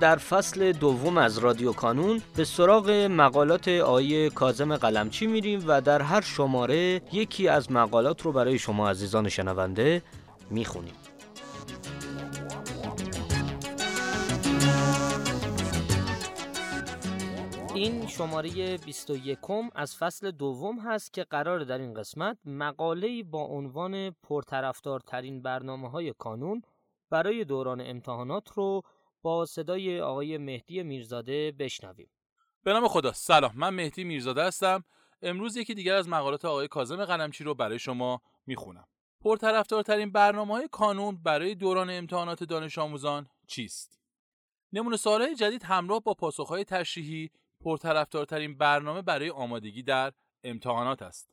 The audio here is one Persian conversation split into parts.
در فصل دوم از رادیو کانون به سراغ مقالات آیه کازم قلمچی میریم و در هر شماره یکی از مقالات رو برای شما عزیزان شنونده می‌خونیم. این شماره 21 از فصل دوم هست که قرار در این قسمت مقاله با عنوان پرطرفدارترین برنامه های کانون برای دوران امتحانات رو با صدای آقای مهدی میرزاده بشنویم. به نام خدا. سلام. من مهدی میرزاده هستم. امروز یکی دیگر از مقالات آقای کاظم قلمچی رو برای شما می‌خونم. پرطرفدارترین برنامه های کانون برای دوران امتحانات دانش آموزان چیست؟ نمونه سوالهای جدید همراه با پاسخهای تشریحی پرطرفدارترین برنامه برای آمادگی در امتحانات است.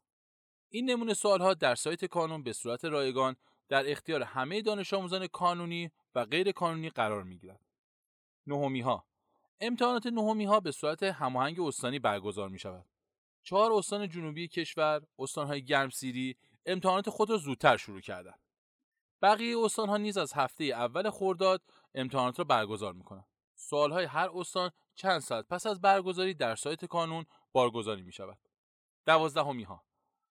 این نمونه سوالها در سایت کانون به صورت رایگان در اختیار همه دانش آموزان کانونی و غیر کانونی قرار می گیرد. نهمی ها امتحانات نهمی ها به صورت هماهنگ استانی برگزار می شود. چهار استان جنوبی کشور، استانهای گرمسیری امتحانات خود را زودتر شروع کردند. بقیه استان ها نیز از هفته اول خرداد امتحانات را برگزار می کنند. سوال های هر استان چند ساعت پس از برگزاری در سایت کانون بارگذاری می شود. دوازدهمی ها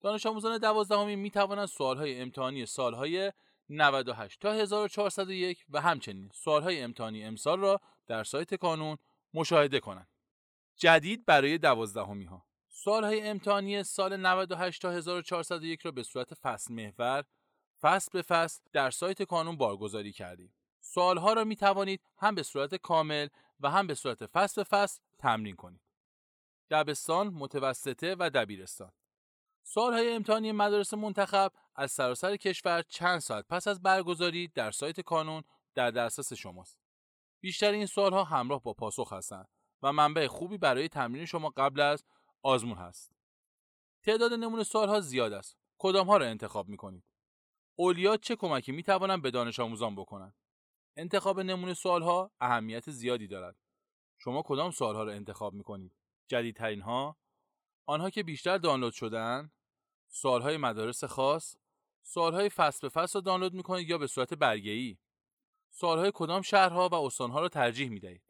دانش آموزان دوازدهمی می توانند سوال های امتحانی سالهای 98 تا 1401 و همچنین سوال های امتحانی امسال را در سایت کانون مشاهده کنند. جدید برای دوازدهمی ها سوال های امتحانی سال 98 تا 1401 را به صورت فصل محور فصل به فصل در سایت کانون بارگذاری کردیم. سوال ها را می توانید هم به صورت کامل و هم به صورت فصل به فصل تمرین کنید. دبستان، متوسطه و دبیرستان سالهای امتحانی مدارس منتخب از سراسر کشور چند ساعت پس از برگزاری در سایت کانون در دسترس شماست. بیشتر این سوالها همراه با پاسخ هستند و منبع خوبی برای تمرین شما قبل از آزمون هست. تعداد نمونه سوالها زیاد است. کدام ها را انتخاب می کنید؟ اولیات چه کمکی می توانند به دانش آموزان بکنند؟ انتخاب نمونه سوالها اهمیت زیادی دارد. شما کدام سوالها را انتخاب می کنید؟ جدیدترین ها آنها که بیشتر دانلود شدن سوالهای مدارس خاص سوالهای فصل به فصل را دانلود می‌کنید یا به صورت برگه ای سوالهای کدام شهرها و استانها را ترجیح می‌دهید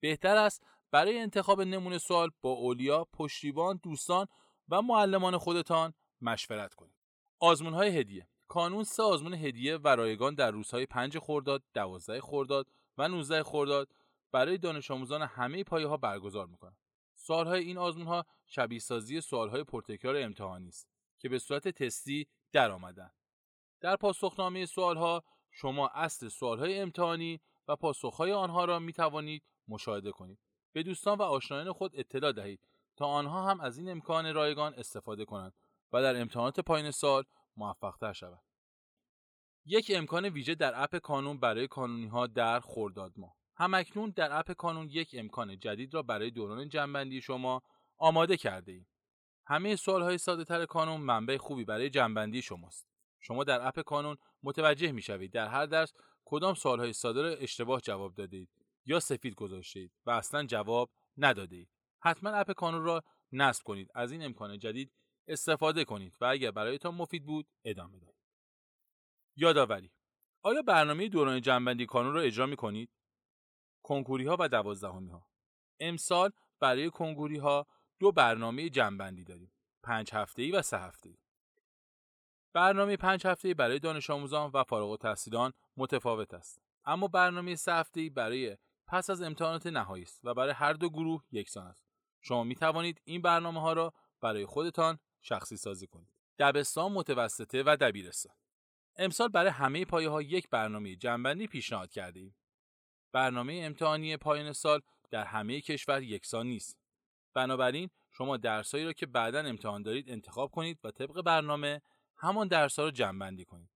بهتر است برای انتخاب نمونه سوال با اولیا پشتیبان دوستان و معلمان خودتان مشورت کنید آزمون های هدیه کانون سه آزمون هدیه و رایگان در روزهای 5 خرداد، 12 خرداد و 19 خرداد برای دانش آموزان همه پایه ها برگزار می‌کنند. سوالهای این آزمون ها شبیه سازی سوالهای پرتکرار امتحانی است که به صورت تستی در آمدن. در پاسخنامه سوالها شما اصل سوالهای امتحانی و پاسخهای آنها را می توانید مشاهده کنید. به دوستان و آشنایان خود اطلاع دهید تا آنها هم از این امکان رایگان استفاده کنند و در امتحانات پایین سال موفقتر شوند. یک امکان ویژه در اپ کانون برای کانونی ها در خرداد ماه همکنون در اپ کانون یک امکان جدید را برای دوران جنبندی شما آماده کرده ایم. همه سوال های ساده تر کانون منبع خوبی برای جنبندی شماست. شما در اپ کانون متوجه می شوید در هر درس کدام سوال های ساده را اشتباه جواب داده اید یا سفید گذاشته اید و اصلا جواب نداده اید. حتما اپ کانون را نصب کنید. از این امکان جدید استفاده کنید و اگر برایتان مفید بود ادامه دهید. یادآوری آیا برنامه دوران جنبندی کانون را اجرا می کنید؟ کنکوری ها و دوازدهمی ها امسال برای کنکوری ها دو برنامه جنبندی داریم پنج هفته ای و سه هفته ای برنامه پنج هفته ای برای دانش آموزان و فارغ التحصیلان متفاوت است. اما برنامه سه هفته ای برای پس از امتحانات نهایی است و برای هر دو گروه یکسان است. شما می توانید این برنامه ها را برای خودتان شخصی سازی کنید. دبستان متوسطه و دبیرستان. امسال برای همه پایه ها یک برنامه جنبندی پیشنهاد کرده ایم برنامه امتحانی پایان سال در همه کشور یکسان نیست. بنابراین شما درسایی را که بعدا امتحان دارید انتخاب کنید و طبق برنامه همان درسها رو جمعبندی کنید.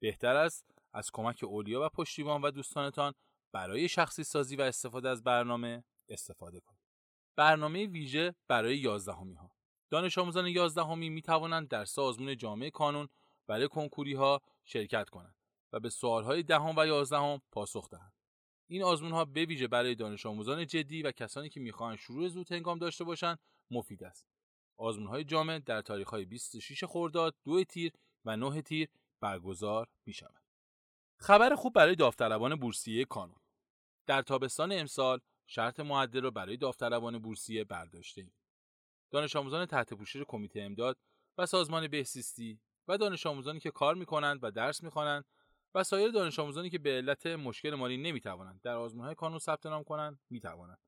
بهتر است از کمک اولیا و پشتیبان و دوستانتان برای شخصی سازی و استفاده از برنامه استفاده کنید. برنامه ویژه برای یازدهمی ها دانش آموزان یازدهمی می توانند در سازمان جامعه کانون برای کنکوری ها شرکت کنند و به سوال های دهم و یازدهم پاسخ دهند. این آزمون ها به ویژه برای دانش آموزان جدی و کسانی که می‌خواهند شروع زود هنگام داشته باشند مفید است. آزمون های جامع در تاریخ های 26 خرداد، 2 تیر و 9 تیر برگزار می شود. خبر خوب برای داوطلبان بورسیه کانون در تابستان امسال شرط معدل را برای داوطلبان بورسیه برداشته ایم. دانش آموزان تحت پوشش کمیته امداد و سازمان بهسیستی و دانش آموزانی که کار می‌کنند و درس می‌خوانند و سایر دانش آموزانی که به علت مشکل مالی نمی‌توانند در آزمونهای کانون ثبت نام کنند می‌توانند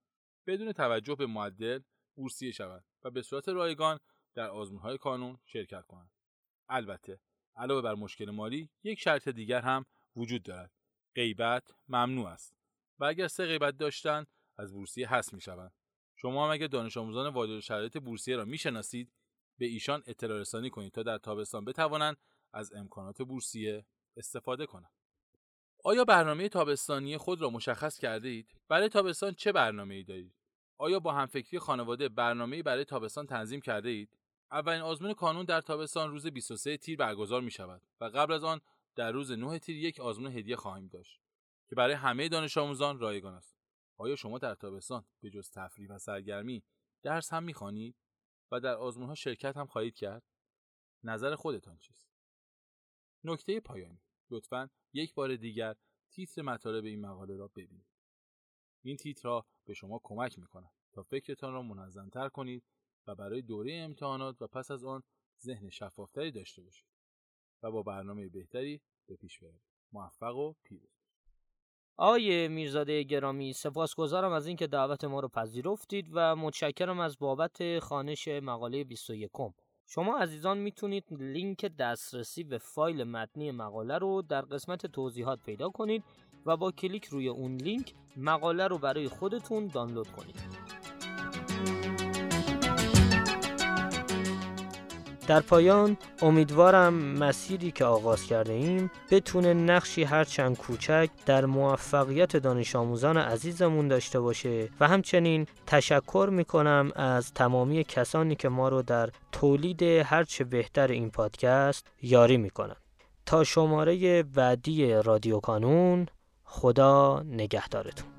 بدون توجه به معدل بورسیه شود و به صورت رایگان در آزمونهای کانون شرکت کنند البته علاوه بر مشکل مالی یک شرط دیگر هم وجود دارد غیبت ممنوع است و اگر سه غیبت داشتن از بورسیه حذف می‌شوند شما هم اگر دانش آموزان واجد شرایط بورسیه را می‌شناسید به ایشان اطلاع رسانی کنید تا در تابستان بتوانند از امکانات بورسیه استفاده کنند آیا برنامه تابستانی خود را مشخص کرده اید؟ برای تابستان چه برنامه ای دارید؟ آیا با همفکری خانواده برنامه برای تابستان تنظیم کرده اید؟ اولین آزمون کانون در تابستان روز 23 تیر برگزار می شود و قبل از آن در روز 9 تیر یک آزمون هدیه خواهیم داشت که برای همه دانش آموزان رایگان است. آیا شما در تابستان به جز تفریح و سرگرمی درس هم می‌خوانید و در آزمون ها شرکت هم خواهید کرد؟ نظر خودتان چیست؟ نکته پایانی لطفا یک بار دیگر تیتر مطالب این مقاله را ببینید. این تیترها به شما کمک می‌کنند تا فکرتان را منظمتر کنید و برای دوره امتحانات و پس از آن ذهن شفافتری داشته باشید و با برنامه بهتری به پیش بروید. موفق و پیروز آقای میرزاده گرامی سپاسگزارم از اینکه دعوت ما رو پذیرفتید و متشکرم از بابت خانش مقاله 21 شما عزیزان می‌تونید لینک دسترسی به فایل متنی مقاله رو در قسمت توضیحات پیدا کنید و با کلیک روی اون لینک مقاله رو برای خودتون دانلود کنید. در پایان امیدوارم مسیری که آغاز کرده ایم بتونه نقشی هرچند کوچک در موفقیت دانش آموزان عزیزمون داشته باشه و همچنین تشکر می‌کنم از تمامی کسانی که ما رو در تولید هرچه بهتر این پادکست یاری می‌کنن. تا شماره بعدی رادیو کانون خدا نگهدارتون.